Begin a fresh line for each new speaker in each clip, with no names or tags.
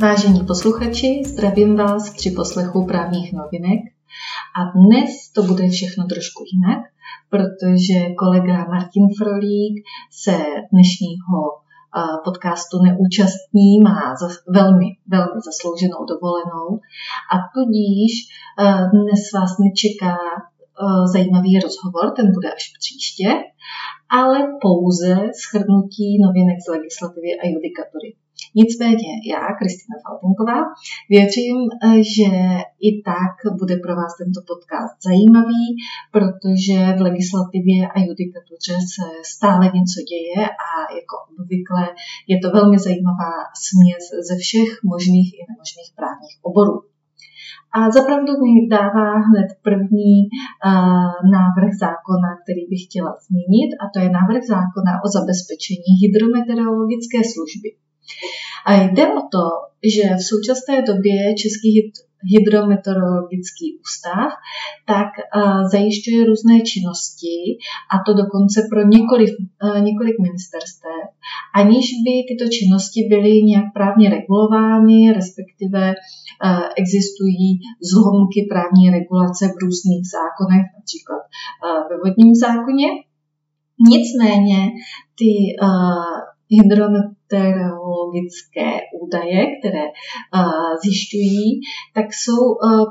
Vážení posluchači, zdravím vás při poslechu právních novinek a dnes to bude všechno trošku jinak, protože kolega Martin Frolík se dnešního podcastu neúčastní, má velmi, velmi zaslouženou dovolenou a tudíž dnes vás nečeká zajímavý rozhovor, ten bude až příště, ale pouze schrnutí novinek z legislativy a judikatury. Nicméně já, Kristina Faltenková, věřím, že i tak bude pro vás tento podcast zajímavý, protože v legislativě a judikatuře se stále něco děje a jako obvykle je to velmi zajímavá směs ze všech možných i nemožných právních oborů. A zapravdu mi dává hned první uh, návrh zákona, který bych chtěla zmínit, a to je návrh zákona o zabezpečení hydrometeorologické služby. A jde o to, že v současné době Český hydrometeorologický ústav tak zajišťuje různé činnosti, a to dokonce pro několik, několik ministerstev, aniž by tyto činnosti byly nějak právně regulovány, respektive existují zlomky právní regulace v různých zákonech, například ve vodním zákoně. Nicméně ty uh, hydrometeorologické údaje, které zjišťují, tak jsou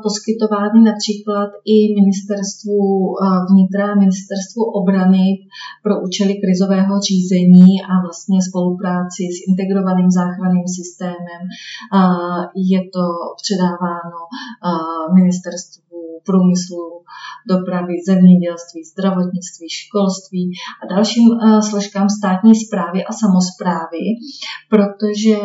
poskytovány například i ministerstvu vnitra, ministerstvu obrany pro účely krizového řízení a vlastně spolupráci s integrovaným záchranným systémem. Je to předáváno ministerstvu průmyslu, dopravy, zemědělství, zdravotnictví, školství a dalším složkám státní zprávy a samozprávy, protože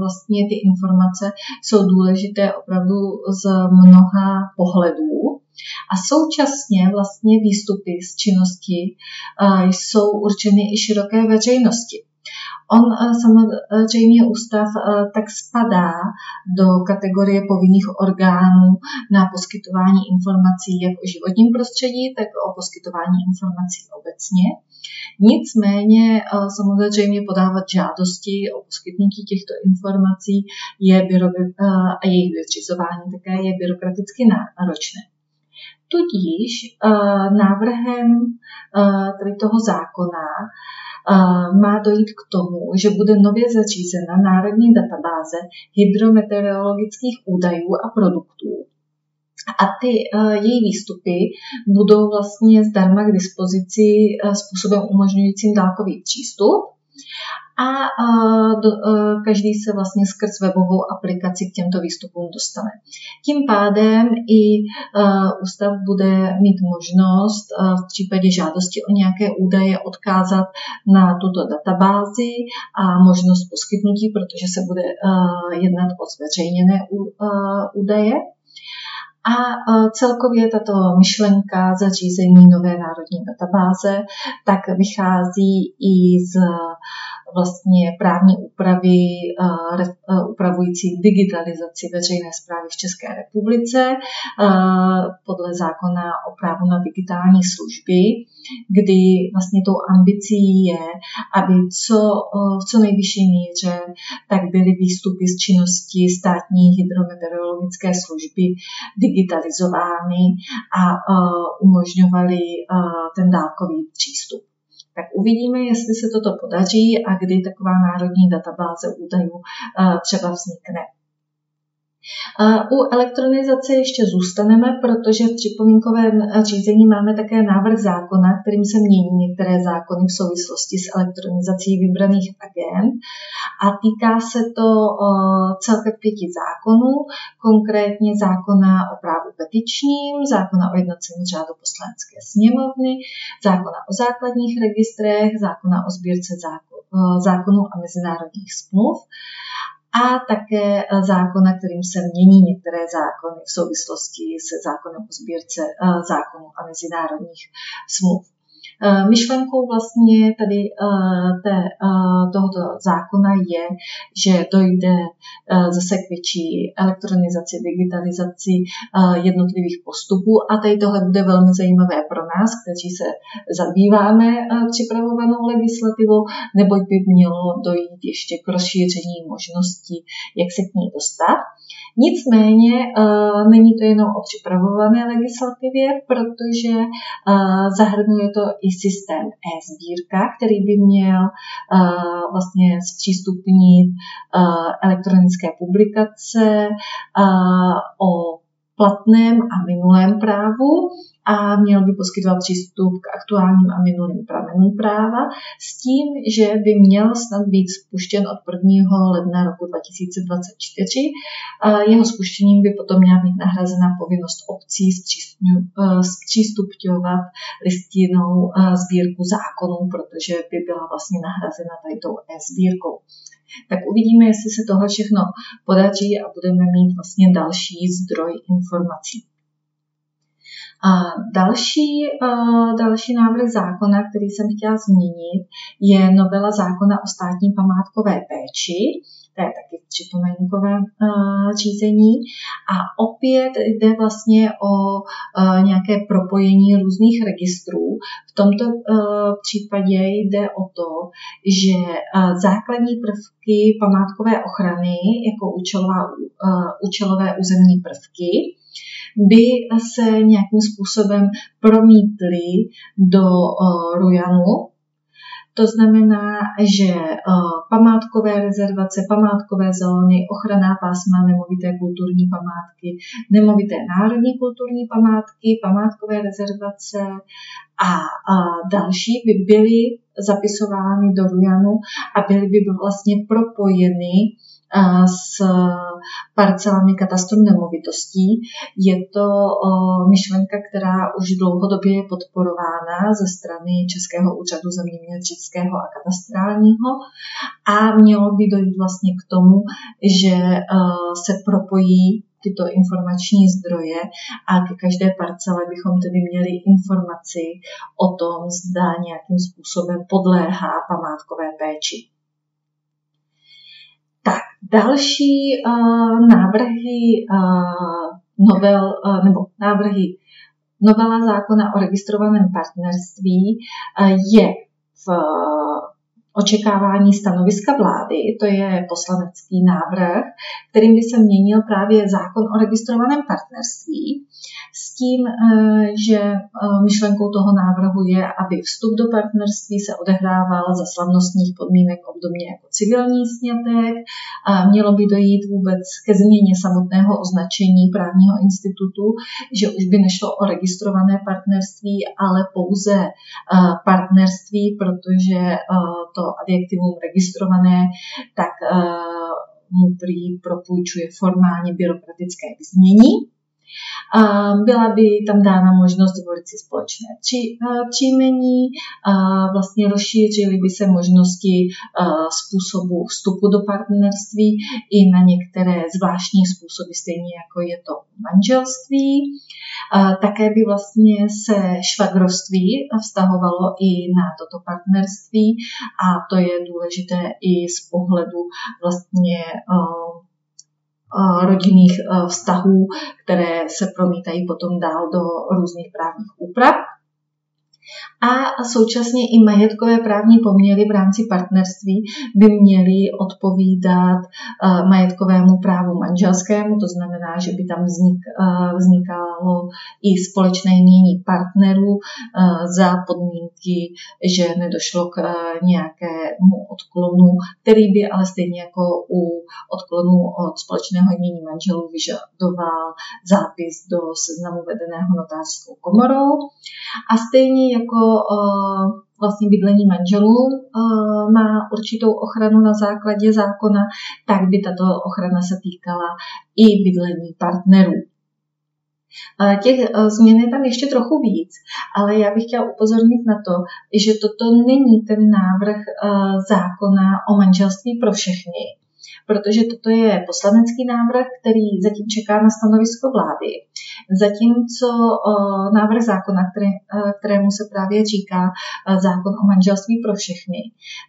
vlastně ty informace jsou důležité opravdu z mnoha pohledů. A současně vlastně výstupy z činnosti jsou určeny i široké veřejnosti. On eh, samozřejmě ústav eh, tak spadá do kategorie povinných orgánů na poskytování informací jak o životním prostředí, tak o poskytování informací obecně. Nicméně eh, samozřejmě podávat žádosti o poskytnutí těchto informací je a jejich vyřizování také je byrokraticky náročné. Tudíž návrhem tady toho zákona má dojít k tomu, že bude nově zařízena národní databáze hydrometeorologických údajů a produktů. A ty její výstupy budou vlastně zdarma k dispozici způsobem umožňujícím dálkový přístup a do, každý se vlastně skrz webovou aplikaci k těmto výstupům dostane. Tím pádem i ústav bude mít možnost v případě žádosti o nějaké údaje odkázat na tuto databázi a možnost poskytnutí, protože se bude jednat o zveřejněné údaje. A celkově tato myšlenka zařízení nové národní databáze tak vychází i z vlastně právní úpravy eh, eh, upravující digitalizaci veřejné zprávy v České republice eh, podle zákona o právu na digitální služby, kdy vlastně tou ambicí je, aby co, v co nejvyšší míře tak byly výstupy z činnosti státní hydrometeorologické služby digitalizovány a umožňovaly ten dálkový přístup tak uvidíme, jestli se toto podaří a kdy taková národní databáze údajů eh, třeba vznikne. U elektronizace ještě zůstaneme, protože v připomínkovém řízení máme také návrh zákona, kterým se mění některé zákony v souvislosti s elektronizací vybraných agent a týká se to celkem pěti zákonů, konkrétně zákona o právu petičním, zákona o jednacím řádu poslanecké sněmovny, zákona o základních registrech, zákona o sbírce zákonů a mezinárodních smluv a také e, zákona, kterým se mění některé zákony v souvislosti se zákonem o sbírce e, zákonů a mezinárodních smluv. Myšlenkou vlastně tady té, tohoto zákona je, že dojde zase k větší elektronizaci, digitalizaci jednotlivých postupů a tady tohle bude velmi zajímavé pro nás, kteří se zabýváme připravovanou legislativou, neboť by mělo dojít ještě k rozšíření možností, jak se k ní dostat. Nicméně není to jenom o připravované legislativě, protože zahrnuje to i systém e-sbírka, který by měl vlastně zpřístupnit elektronické publikace o platném a minulém právu a měl by poskytovat přístup k aktuálním a minulým pramenům práva s tím, že by měl snad být spuštěn od 1. ledna roku 2024. Jeho spuštěním by potom měla být nahrazena povinnost obcí zpřístupňovat listinou sbírku zákonů, protože by byla vlastně nahrazena tady tou e-sbírkou tak uvidíme, jestli se tohle všechno podaří a budeme mít vlastně další zdroj informací. A další, další návrh zákona, který jsem chtěla zmínit, je novela zákona o státní památkové péči to je taky v připomínkovém uh, řízení. A opět jde vlastně o uh, nějaké propojení různých registrů. V tomto uh, případě jde o to, že základní prvky památkové ochrany jako účelová, účelové územní prvky by se nějakým způsobem promítly do Rujanu, to znamená, že eh, památkové rezervace, památkové zóny, ochranná pásma, nemovité kulturní památky, nemovité národní kulturní památky, památkové rezervace a další by byly zapisovány do Rujanu a byly by vlastně propojeny s parcelami katastru nemovitostí. Je to myšlenka, která už dlouhodobě je podporována ze strany Českého úřadu zeměměřického a katastrálního a mělo by dojít vlastně k tomu, že se propojí tyto informační zdroje a ke každé parcele bychom tedy měli informaci o tom, zda nějakým způsobem podléhá památkové péči. Tak, další uh, návrhy uh, novel, uh, nebo návrhy novela zákona o registrovaném partnerství uh, je v očekávání stanoviska vlády, to je poslanecký návrh, kterým by se měnil právě zákon o registrovaném partnerství, s tím, eh, že eh, myšlenkou toho návrhu je, aby vstup do partnerství se odehrával za slavnostních podmínek obdobně jako civilní snětek. Mělo by dojít vůbec ke změně samotného označení právního institutu, že už by nešlo o registrované partnerství, ale pouze eh, partnerství, protože to adjektivum registrované, tak mu prý propůjčuje formálně byrokratické vyznění. Byla by tam dána možnost zvolit si společné příjmení, vlastně rozšířily by se možnosti způsobu vstupu do partnerství i na některé zvláštní způsoby, stejně jako je to manželství. Také by vlastně se švagrovství vztahovalo i na toto partnerství a to je důležité i z pohledu vlastně rodinných vztahů, které se promítají potom dál do různých právních úprav a současně i majetkové právní poměry v rámci partnerství by měly odpovídat eh, majetkovému právu manželskému, to znamená, že by tam vznik, eh, vznikalo i společné jmění partnerů eh, za podmínky, že nedošlo k nějakému odklonu, který by ale stejně jako u odklonu od společného jmění manželů vyžadoval zápis do seznamu vedeného notářskou komorou. A stejně jako Eh, vlastně bydlení manželů eh, má určitou ochranu na základě zákona, tak by tato ochrana se týkala i bydlení partnerů. Eh, těch změn je tam ještě trochu víc, ale já bych chtěla upozornit na to, že toto není ten návrh zákona o manželství pro všechny, protože toto je poslanecký návrh, který zatím čeká na stanovisko vlády. Zatímco návrh zákona, který, kterému se právě říká zákon o manželství pro všechny,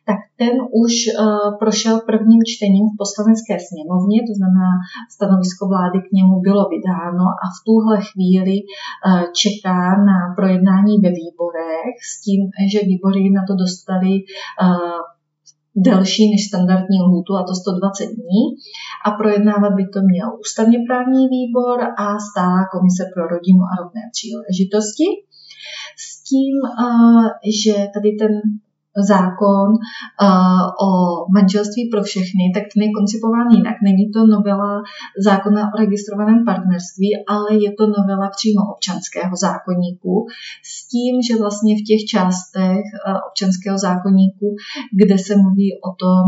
tak ten už prošel prvním čtením v poslanecké sněmovně, to znamená stanovisko vlády k němu bylo vydáno a v tuhle chvíli čeká na projednání ve výborech s tím, že výbory na to dostali delší než standardní lhůtu, a to 120 dní. A projednávat by to měl ústavně právní výbor a stálá komise pro rodinu a rovné příležitosti. S tím, že tady ten zákon uh, o manželství pro všechny, tak ten je koncipován jinak. Není to novela zákona o registrovaném partnerství, ale je to novela přímo občanského zákonníku s tím, že vlastně v těch částech uh, občanského zákonníku, kde se mluví o tom,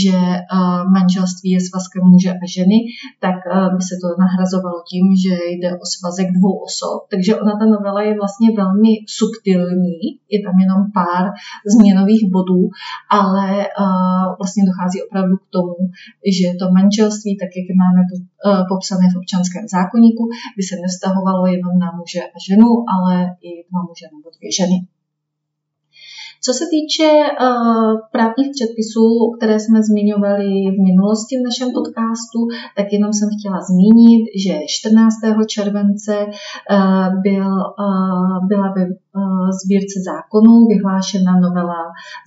že uh, manželství je svazkem muže a ženy, tak by se to nahrazovalo tím, že jde o svazek dvou osob. Takže ona ta novela je vlastně velmi subtilní, je tam jenom pár změnových nových bodů, ale uh, vlastně dochází opravdu k tomu, že to manželství, tak jak je máme uh, popsané v občanském zákonníku, by se nevztahovalo jenom na muže a ženu, ale i dva muže nebo dvě ženy. Co se týče uh, právních předpisů, které jsme zmiňovali v minulosti v našem podcastu, tak jenom jsem chtěla zmínit, že 14. července uh, byl, uh, byla ve sbírce zákonů vyhlášena novela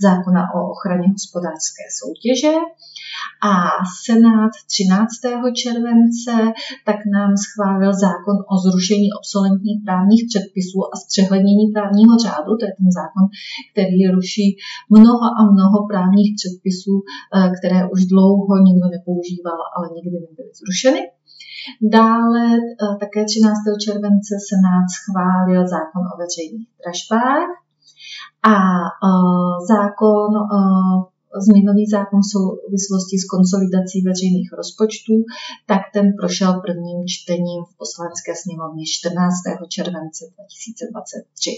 zákona o ochraně hospodářské soutěže a Senát 13. července tak nám schválil zákon o zrušení obsolentních právních předpisů a zpřehlednění právního řádu. To je ten zákon, který ruší mnoho a mnoho právních předpisů, eh, které už dlouho nikdo nepoužíval, ale nikdy nebyly zrušeny. Dále eh, také 13. července Senát schválil zákon o veřejných dražbách a eh, zákon změnový zákon v souvislosti s konsolidací veřejných rozpočtů, tak ten prošel prvním čtením v poslanecké sněmovně 14. července 2023.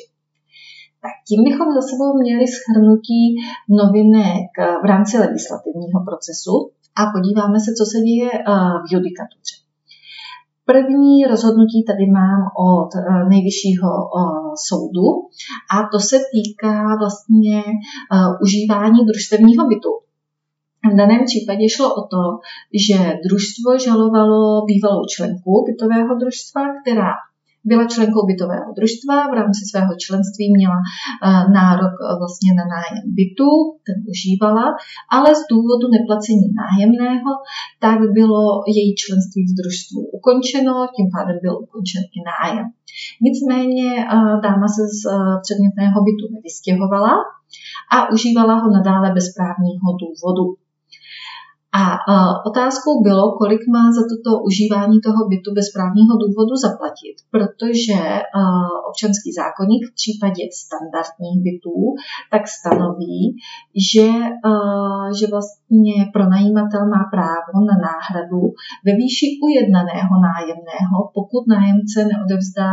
Tak tím bychom za sebou měli schrnutí novinek v rámci legislativního procesu a podíváme se, co se děje eh, v judikatuře. První rozhodnutí tady mám od eh, nejvyššího eh, soudu a to se týká vlastně eh, užívání družstevního bytu. V daném případě šlo o to, že družstvo žalovalo bývalou členku bytového družstva, která byla členkou bytového družstva, v rámci svého členství měla eh, nárok eh, vlastně na nájem bytu, ten užívala, ale z důvodu neplacení nájemného, tak bylo její členství v družstvu ukončeno, tím pádem byl ukončen i nájem. Nicméně eh, dáma se z předmětného bytu nevystěhovala a užívala ho nadále bez právního důvodu. A otázkou bylo, kolik má za toto užívání toho bytu bez právního důvodu zaplatit, protože občanský zákonník v případě standardních bytů tak stanoví, že, že vlastně pronajímatel má právo na náhradu ve výši ujednaného nájemného, pokud nájemce neodevzdá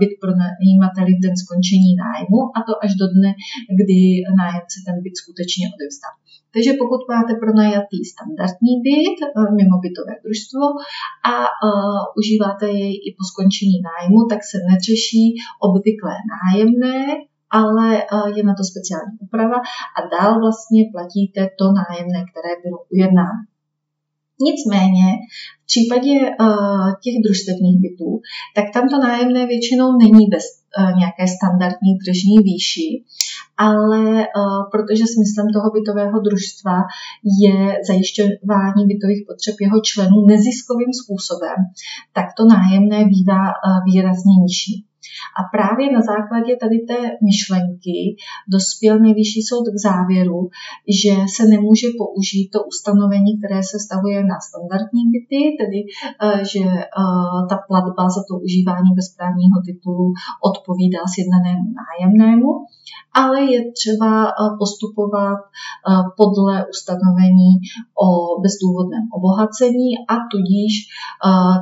byt pronajímateli v den skončení nájmu, a to až do dne, kdy nájemce ten byt skutečně odevzdá. Takže pokud máte pronajatý standardní byt eh, mimo bytové družstvo a uh, užíváte jej i po skončení nájmu, tak se neřeší obvyklé nájemné, ale uh, je na to speciální úprava a dál vlastně platíte to nájemné, které bylo ujednáno. Nicméně v případě uh, těch družstevních bytů, tak tam to nájemné většinou není bez uh, nějaké standardní tržní výši, ale uh, protože smyslem toho bytového družstva je zajišťování bytových potřeb jeho členů neziskovým způsobem, tak to nájemné bývá uh, výrazně nižší. A právě na základě tady té myšlenky dospěl nejvyšší soud k závěru, že se nemůže použít to ustanovení, které se stahuje na standardní byty, tedy eh, že eh, ta platba za to užívání bezprávního titulu odpovídá sjednanému nájemnému, ale je třeba eh, postupovat podle ustanovení o bezdůvodném obohacení a tudíž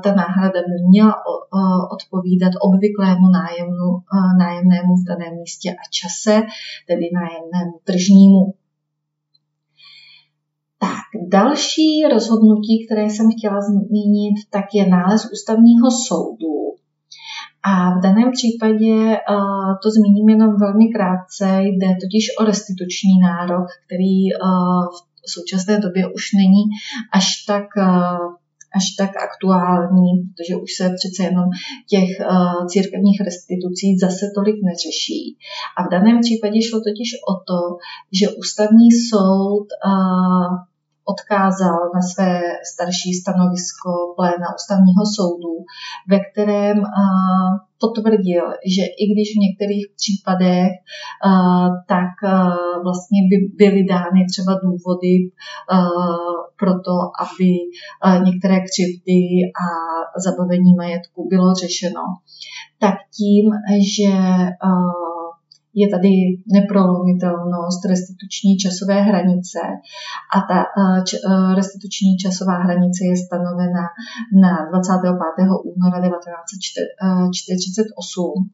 ta náhrada by měla odpovídat obvyklému nájemnu, nájemnému v daném místě a čase, tedy nájemnému tržnímu. Tak, další rozhodnutí, které jsem chtěla zmínit, tak je nález ústavního soudu. A v daném případě uh, to zmíním jenom velmi krátce, jde totiž o restituční nárok, který uh, v současné době už není až tak až tak aktuální, protože už se přece jenom těch uh, církevních restitucí zase tolik neřeší. A v daném případě šlo totiž o to, že ústavní soud uh, odkázal na své starší stanovisko pléna ústavního soudu, ve kterém potvrdil, že i když v některých případech tak vlastně by byly dány třeba důvody pro to, aby některé křivdy a zabavení majetku bylo řešeno, tak tím, že je tady neprolomitelnost restituční časové hranice a ta eh, eh, restituční časová hranice je stanovena na 25. února 1948,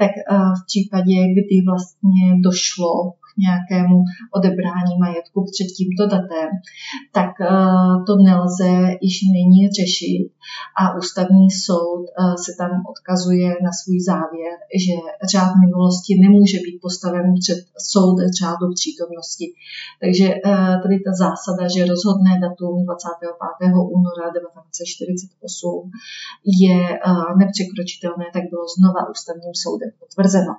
tak eh, v případě, kdy vlastně došlo nějakému odebrání majetku před tímto datem, tak eh, to nelze již nyní řešit a ústavní soud eh, se tam odkazuje na svůj závěr, že řád minulosti nemůže být postaven před soud řádu přítomnosti. Takže eh, tady ta zásada, že rozhodné datum 25. února 1948 je nepřekročitelné, tak bylo znova ústavním soudem potvrzeno.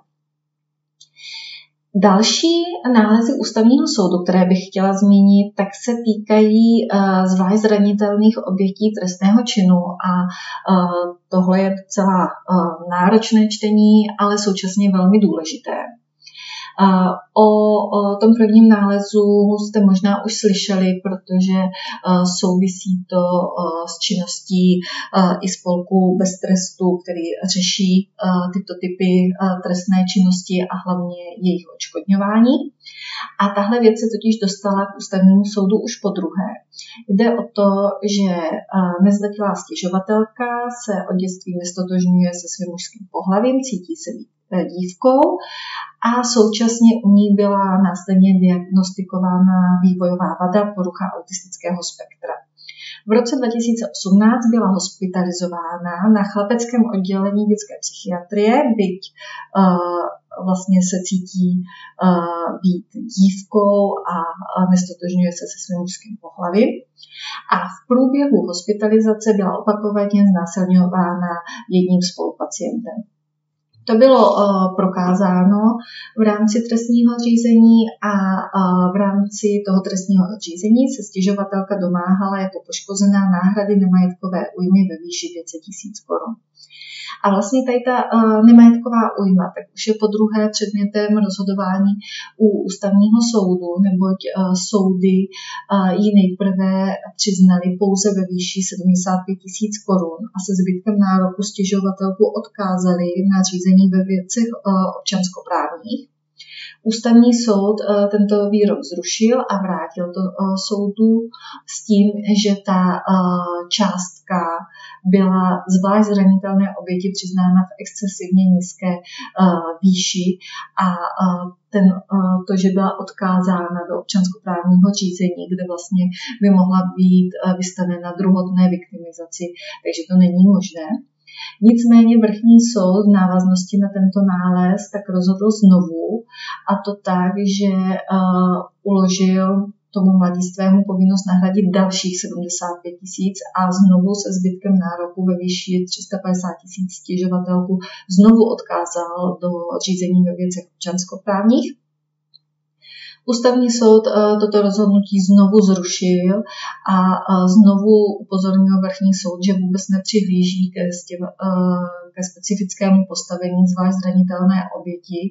Další nálezy ústavního soudu, které bych chtěla zmínit, tak se týkají uh, zvlášť zranitelných obětí trestného činu a uh, tohle je docela uh, náročné čtení, ale současně velmi důležité. O, tom prvním nálezu jste možná už slyšeli, protože souvisí to s činností i spolku bez trestu, který řeší tyto typy trestné činnosti a hlavně jejich odškodňování. A tahle věc se totiž dostala k ústavnímu soudu už po druhé. Jde o to, že nezletilá stěžovatelka se od dětství nestotožňuje se svým mužským pohlavím, cítí se být e, dívkou a současně u ní byla následně diagnostikována vývojová vada porucha autistického spektra. V roce 2018 byla hospitalizována na chlapeckém oddělení dětské psychiatrie, byť uh, vlastně se cítí uh, být dívkou a, a nestotožňuje se se svým mužským pohlavím. A v průběhu hospitalizace byla opakovaně znásilňována jedním spolupacientem. To bylo uh, prokázáno v rámci trestního řízení a uh, v rámci toho trestního řízení se stěžovatelka domáhala jako poškozená náhrady nemajetkové újmy ve výši 500 000 korun. A vlastně tady ta uh, nemajetková újma, tak už je po druhé předmětem rozhodování u ústavního soudu, neboť uh, soudy uh, ji nejprve přiznali pouze ve výši 75 tisíc korun a se zbytkem nároku stěžovatelku odkázali na řízení ve věcech občanskoprávních. Ústavní soud tento výrok zrušil a vrátil to soudu s tím, že ta částka byla zvlášť zranitelné oběti přiznána v excesivně nízké uh, výši a uh, ten, uh, to, že byla odkázána do občanskoprávního řízení, kde vlastně by mohla být vystavena druhotné viktimizaci, takže to není možné. Nicméně vrchní soud v návaznosti na tento nález tak rozhodl znovu a to tak, že uh, uložil tomu mladistvému povinnost nahradit dalších 75 tisíc a znovu se zbytkem nároku ve výši 350 tisíc stěžovatelku znovu odkázal do řízení ve věcech občanskoprávních. Ústavní soud eh, toto rozhodnutí znovu zrušil a eh, znovu upozornil vrchní soud, že vůbec nepřihlíží ke, stěv, eh, ke specifickému postavení zvlášť zranitelné oběti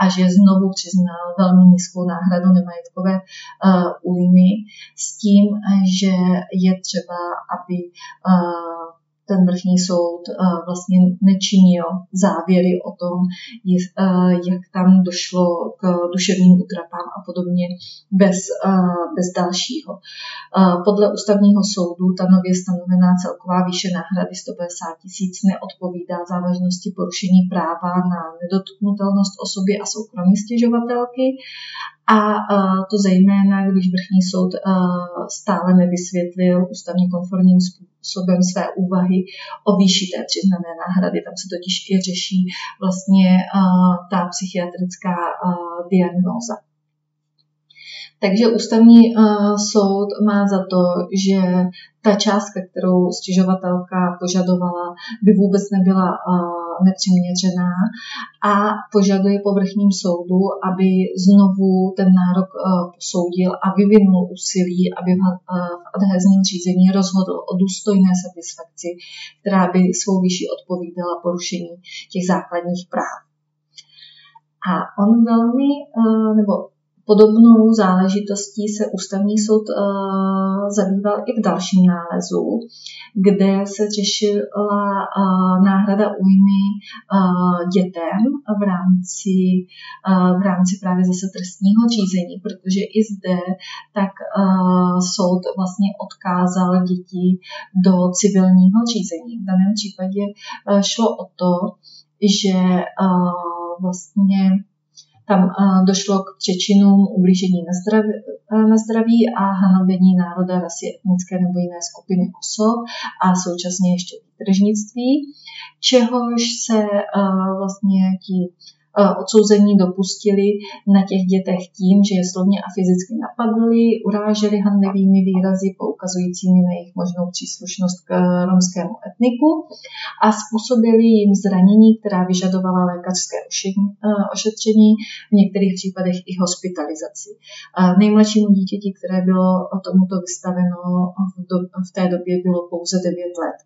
a že znovu přiznal velmi nízkou náhradu nemajetkové újmy s tím, že je třeba, aby ten vrchní soud eh, vlastně nečinil závěry o tom, eh, jak tam došlo k duševním útrapám a podobně bez, eh, bez dalšího. Podle ústavního soudu ta nově stanovená celková výše náhrady 150 tisíc neodpovídá závažnosti porušení práva na nedotknutelnost osoby a soukromí stěžovatelky A to zejména, když vrchní soud stále nevysvětlil ústavně konformním způsobem své úvahy o výši té přiznané náhrady. Tam se totiž i řeší vlastně ta psychiatrická diagnóza. Takže ústavní soud má za to, že ta částka, kterou stěžovatelka požadovala, by vůbec nebyla nepřiměřená a požaduje po vrchním soudu, aby znovu ten nárok uh, posoudil a vyvinul úsilí, aby v, uh, v adhezním řízení rozhodl o důstojné satisfakci, která by svou výši odpovídala porušení těch základních práv. A on velmi, nebo Podobnou záležitostí se ústavní soud uh, zabýval i v dalším nálezu, kde se řešila uh, náhrada újmy uh, dětem v rámci, v rámci právě zase trestního řízení, protože i zde tak soud vlastně odkázal děti do civilního řízení. V daném případě šlo o to, že vlastně tam eh, došlo k přečinům ublížení na zdraví, eh, na zdraví a hanobení národa, rasy, etnické nebo jiné skupiny osob a současně ještě tržnictví, čehož se eh, vlastně ti odsouzení dopustili na těch dětech tím, že je slovně a fyzicky napadli, uráželi handlivými výrazy poukazujícími na jejich možnou příslušnost k romskému etniku a způsobili jim zranění, která vyžadovala lékařské ošetření, v některých případech i hospitalizaci. Nejmladšímu dítěti, které bylo tomuto vystaveno v té době, bylo pouze 9 let.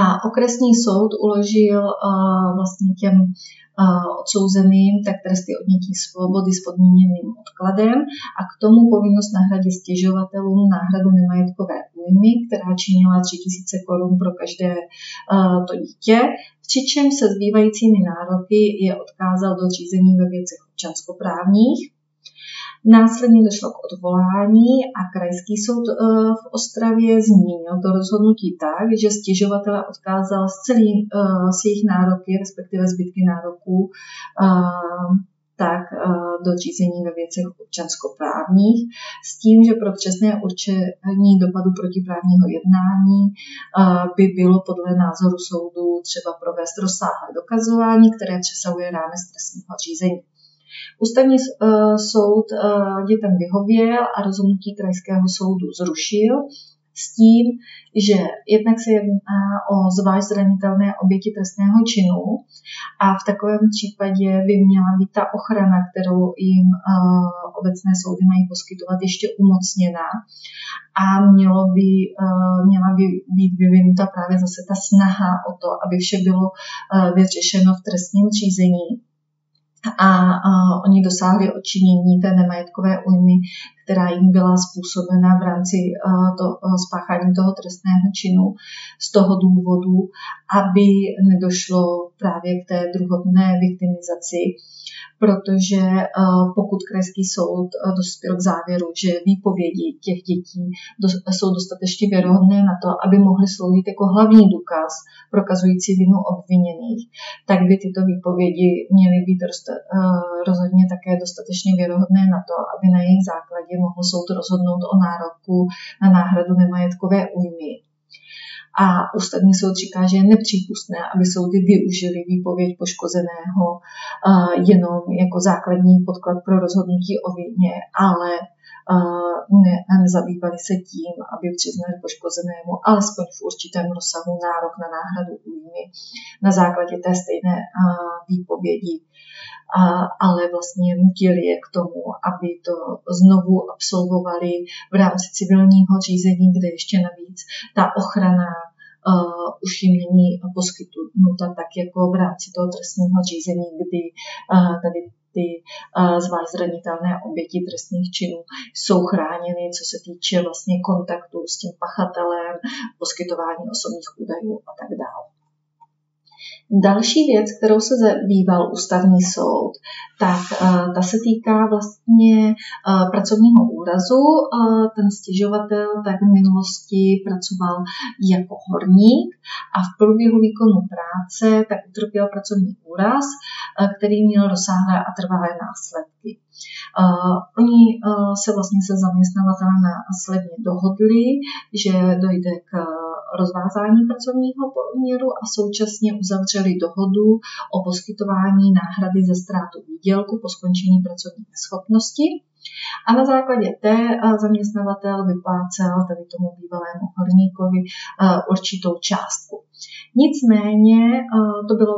A okresní soud uložil uh, vlastně těm odsouzeným, tak tresty odnětí svobody s podmíněným odkladem a k tomu povinnost nahradit stěžovatelům náhradu nemajetkové újmy, která činila 3000 korun pro každé to dítě, přičemž se zbývajícími nároky je odkázal do řízení ve věcech občanskoprávních Následně došlo k odvolání a krajský soud eh, v Ostravě změnil to rozhodnutí tak, že stěžovatele odkázal s, celý, eh, s jejich nároky, respektive zbytky nároků, eh, tak do řízení ve věcech občanskoprávních, s tím, že pro přesné určení dopadu protiprávního jednání by bylo podle názoru soudu třeba provést rozsáhlé dokazování, které přesahuje rámec trestního řízení. Ústavní uh, soud uh, dětem vyhověl a rozhodnutí krajského soudu zrušil s tím, že jednak se jedná o zvlášť zranitelné oběti trestného činu a v takovém případě by měla být ta ochrana, kterou jim uh, obecné soudy mají poskytovat, ještě umocněná. A mělo by, měla by být vyvinuta právě zase ta snaha o to, aby vše bylo vyřešeno v trestním řízení a, a oni dosáhli odčinění té nemajetkové újmy, která jim byla způsobena v rámci to, spáchání toho trestného činu z toho důvodu, aby nedošlo právě k té druhotné viktimizaci protože eh, pokud krajský soud eh, dospěl k závěru, že výpovědi těch dětí jsou dostatečně věrohodné na to, aby mohly sloužit jako hlavní důkaz prokazující vinu obviněných, tak by tyto výpovědi měly být eh, rozhodně také dostatečně věrohodné na to, aby na jejich základě mohl soud rozhodnout o nároku na náhradu nemajetkové újmy. A ústavní soud říká, že je nepřípustné, aby soudy využili výpověď poškozeného jenom jako základní podklad pro rozhodnutí o vině, ale ne, nezabývali se tím, aby přiznali poškozenému alespoň v určitém rozsahu nárok na náhradu újmy na základě té stejné výpovědi, ale vlastně nutili je k tomu, aby to znovu absolvovali v rámci civilního řízení, kde ještě navíc ta ochrana uh, už jim není poskytnuta tak jako v rámci toho trestního řízení, kdy uh, tady ty zvlášť zranitelné oběti trestných činů jsou chráněny, co se týče vlastně kontaktu s tím pachatelem, poskytování osobních údajů a tak dále. Další věc, kterou se zabýval ústavní soud, tak uh, ta se týká vlastně uh, pracovního úrazu. Uh, ten stěžovatel tak v minulosti pracoval jako horník a v průběhu výkonu práce tak utrpěl pracovní úraz, který měl rozsáhlé a trvalé následky. Uh, oni uh, se vlastně se zaměstnavatelem následně dohodli, že dojde k rozvázání pracovního poměru a současně uzavřeli dohodu o poskytování náhrady za ztrátu výdělku po skončení pracovní neschopnosti. A na základě té zaměstnavatel vyplácel tedy tomu bývalému horníkovi určitou částku. Nicméně to bylo,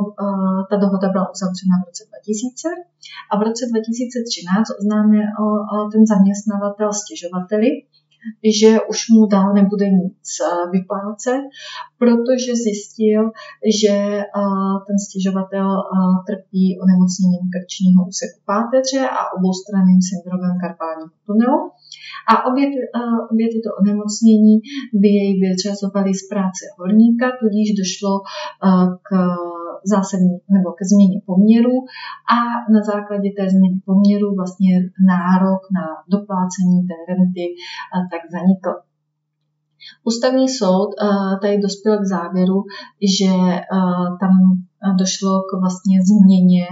ta dohoda byla uzavřena v roce 2000 a v roce 2013 oznámil ten zaměstnavatel stěžovateli, že už mu dál nebude nic eh, vyplácet, protože zjistil, že eh, ten stěžovatel eh, trpí onemocněním krčního úseku páteře a oboustranným syndromem karpálního tunelu. A obě, obě tyto onemocnění by jej vyřazovaly z práce horníka, tudíž došlo k zásadní nebo ke změně poměru a na základě té změny poměru vlastně nárok na doplácení té renty tak zanikl. Ústavní soud tady dospěl k závěru, že tam došlo k vlastně změně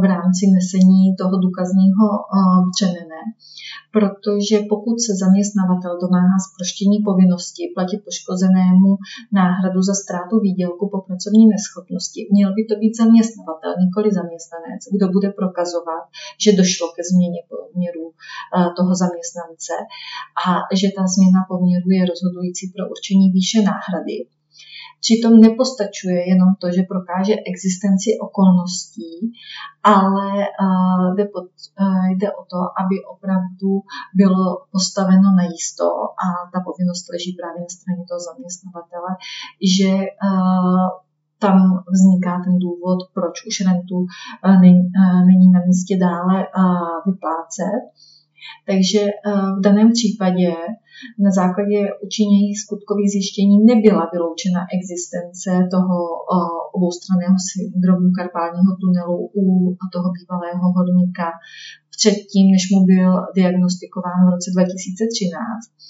v rámci nesení toho důkazního břemene protože pokud se zaměstnavatel domáhá zproštění povinnosti platit poškozenému náhradu za ztrátu výdělku po pracovní neschopnosti, měl by to být zaměstnavatel, nikoli zaměstnanec, kdo bude prokazovat, že došlo ke změně poměru eh, toho zaměstnance a že ta změna poměru je rozhodující pro určení výše náhrady. Přitom nepostačuje jenom to, že prokáže existenci okolností, ale uh, jde, pod, uh, jde o to, aby opravdu bylo postaveno na jisto a ta povinnost leží právě na straně toho zaměstnavatele, že uh, tam vzniká ten důvod, proč už rentu není na místě dále vyplácet. Takže v daném případě na základě učinění skutkových zjištění nebyla vyloučena existence toho oboustranného syndromu karpálního tunelu u toho bývalého horníka předtím, než mu byl diagnostikován v roce 2013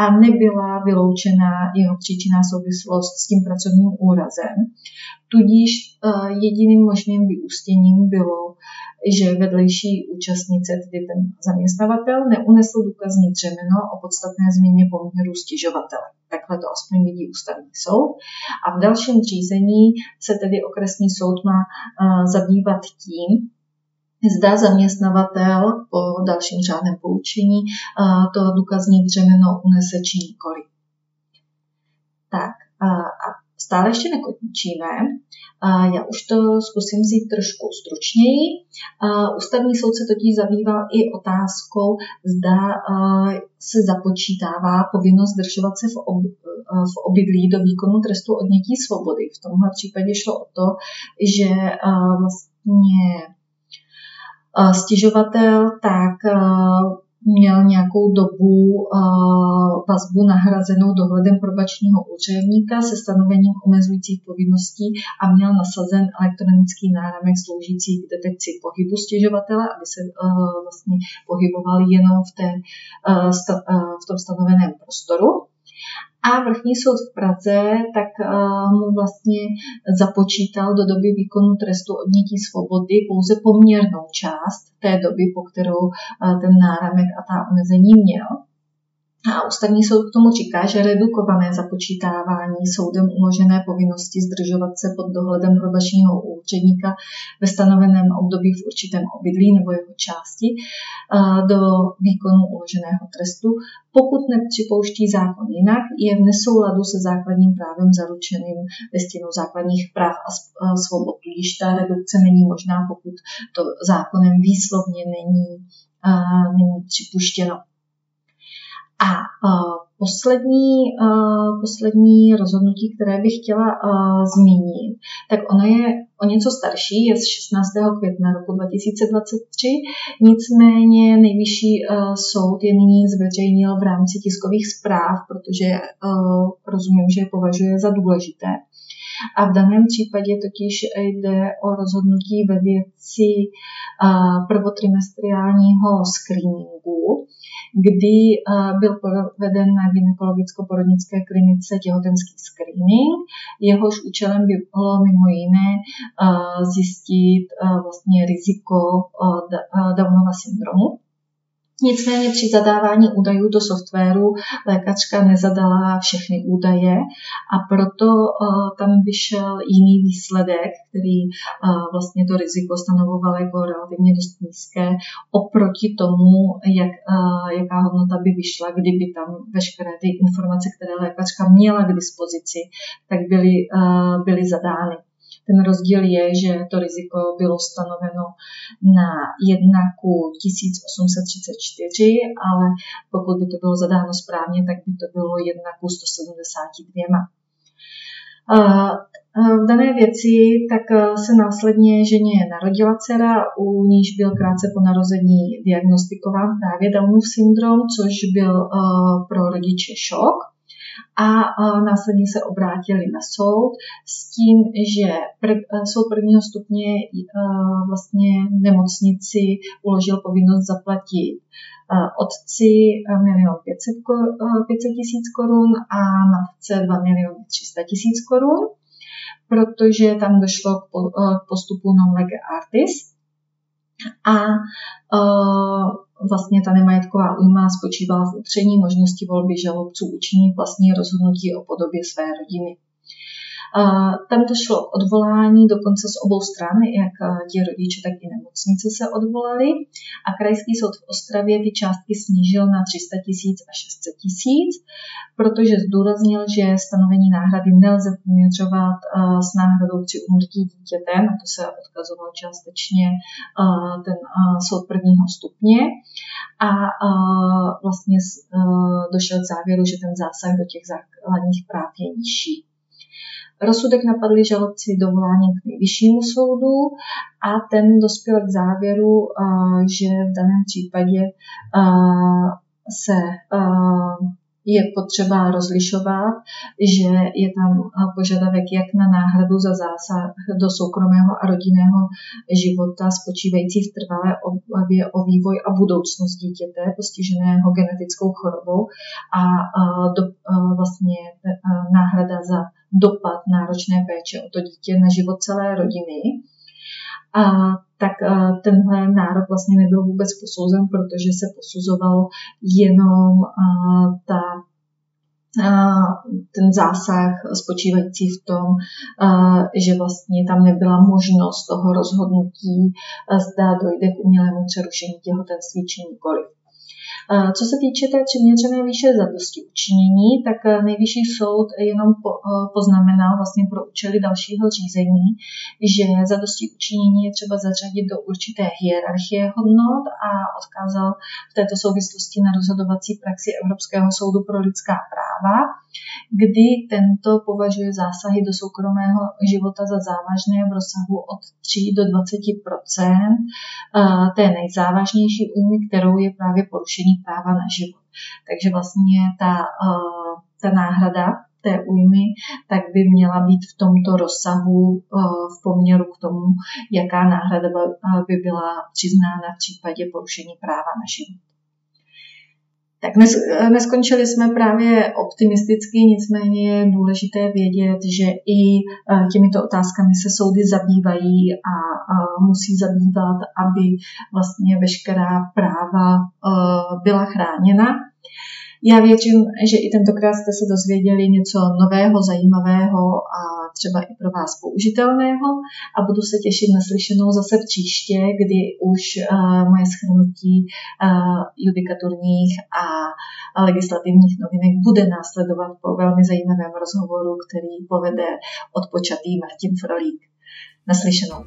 a nebyla vyloučena jeho příčinná souvislost s tím pracovním úrazem. Tudíž e, jediným možným vyústěním bylo, že vedlejší účastnice, tedy ten zaměstnavatel, neunesl důkazní břemeno o podstatné změně poměru stěžovatele. Takhle to aspoň vidí ústavní soud. A v dalším řízení se tedy okresní soud má e, zabývat tím, zda zaměstnavatel po dalším řádném poučení to důkazní břemeno unese či nikoli. Tak a stále ještě nekončíme. Já už to zkusím vzít trošku stručněji. Ústavní soud se totiž zabýval i otázkou, zda se započítává povinnost zdržovat se v, v obydlí do výkonu trestu odnětí svobody. V tomhle případě šlo o to, že vlastně stěžovatel, tak měl nějakou dobu vazbu nahrazenou dohledem probačního úředníka se stanovením omezujících povinností a měl nasazen elektronický náramek sloužící k detekci pohybu stěžovatele, aby se vlastně pohyboval jenom v, té, v tom stanoveném prostoru. A vrchní soud v Praze tak uh, mu vlastně započítal do doby výkonu trestu odnětí svobody pouze poměrnou část té doby, po kterou uh, ten náramek a ta omezení měl. A ústavní soud k tomu říká, že redukované započítávání soudem uložené povinnosti zdržovat se pod dohledem probačního úředníka ve stanoveném období v určitém obydlí nebo jeho části do výkonu uloženého trestu, pokud nepřipouští zákon jinak, je v nesouladu se základním právem zaručeným listinou základních práv a svobod. Tudíž ta redukce není možná, pokud to zákonem výslovně není, není připuštěno. A uh, poslední, uh, poslední rozhodnutí, které bych chtěla uh, zmínit, tak ono je o něco starší, je z 16. května roku 2023, nicméně nejvyšší soud je nyní zveřejnil v rámci tiskových zpráv, protože rozumím, že je považuje za důležité. A v daném případě totiž jde o rozhodnutí ve věci prvotrimestriálního screeningu, kdy byl proveden na gynekologicko-porodnické klinice těhotenský screening. Jehož účelem by bylo mimo jiné zjistit vlastně riziko Downova syndromu. Nicméně při zadávání údajů do softwaru lékačka nezadala všechny údaje a proto uh, tam vyšel jiný výsledek, který uh, vlastně to riziko stanovoval jako relativně dost nízké oproti tomu, jak, uh, jaká hodnota by vyšla, kdyby tam veškeré ty informace, které lékačka měla k dispozici, tak byly, byly zadány. Ten rozdíl je, že to riziko bylo stanoveno na 1 ku 1834, ale pokud by to bylo zadáno správně, tak by to bylo 1 ku 172. V dané věci tak se následně ženě narodila dcera, u níž byl krátce po narození diagnostikován právě Downův syndrom, což byl pro rodiče šok a následně se obrátili na soud s tím, že prv, soud prvního stupně vlastně nemocnici uložil povinnost zaplatit otci 1 500 tisíc korun a matce 2 miliony 300 tisíc korun, protože tam došlo k postupu non lege artis. A vlastně ta nemajetková újma spočívala v upření možnosti volby žalobců učinit vlastní rozhodnutí o podobě své rodiny. Tam došlo k odvolání dokonce z obou stran, jak ti rodiče, tak i nemocnice se odvolali. A Krajský soud v Ostravě ty částky snížil na 300 tisíc a 600 tisíc, protože zdůraznil, že stanovení náhrady nelze poměřovat s náhradou při umrtí dítěte, na to se odkazoval částečně ten soud prvního stupně. A vlastně došel k závěru, že ten zásah do těch základních práv je nižší. Rozsudek napadli žalobci dovoláním k nejvyššímu soudu a ten dospěl k závěru, že v daném případě se je potřeba rozlišovat, že je tam požadavek jak na náhradu za zásah do soukromého a rodinného života spočívající v trvalé obavě o vývoj a budoucnost dítěte postiženého genetickou chorobou a do, vlastně náhrada za dopad náročné péče o to dítě na život celé rodiny. A tak tenhle nárok vlastně nebyl vůbec posouzen, protože se posuzovalo jenom ta ten zásah spočívající v tom, že vlastně tam nebyla možnost toho rozhodnutí, zda dojde k umělému přerušení těhotenství či nikoliv. Co se týče té přiměřené výše zadosti učinění, tak eh, nejvyšší soud jenom eh, poznamenal vlastně pro účely dalšího řízení, že zadosti učinění je třeba zařadit do určité hierarchie hodnot a odkázal v této souvislosti na rozhodovací praxi Evropského soudu pro lidská práva, kdy tento považuje zásahy do soukromého života za závažné v rozsahu od 3 do 20 eh, té nejzávažnější újmy, kterou je právě porušení práva na život. Takže vlastně ta, eh, ta náhrada té újmy, tak by měla být v tomto rozsahu eh, v poměru k tomu, jaká náhrada by byla přiznána v případě porušení práva na život. Tak neskončili jsme právě optimisticky, nicméně je důležité vědět, že i eh, těmito otázkami se soudy zabývají a musí zabývat, aby vlastně veškerá práva eh, byla chráněna. Já věřím, že i tentokrát jste se dozvěděli něco nového, zajímavého a třeba i pro vás použitelného a budu se těšit na slyšenou zase příště, kdy už uh, moje schrnutí uh, judikaturních a legislativních novinek bude následovat po velmi zajímavém rozhovoru, který povede odpočatý Martin Frolík. Naslyšenou.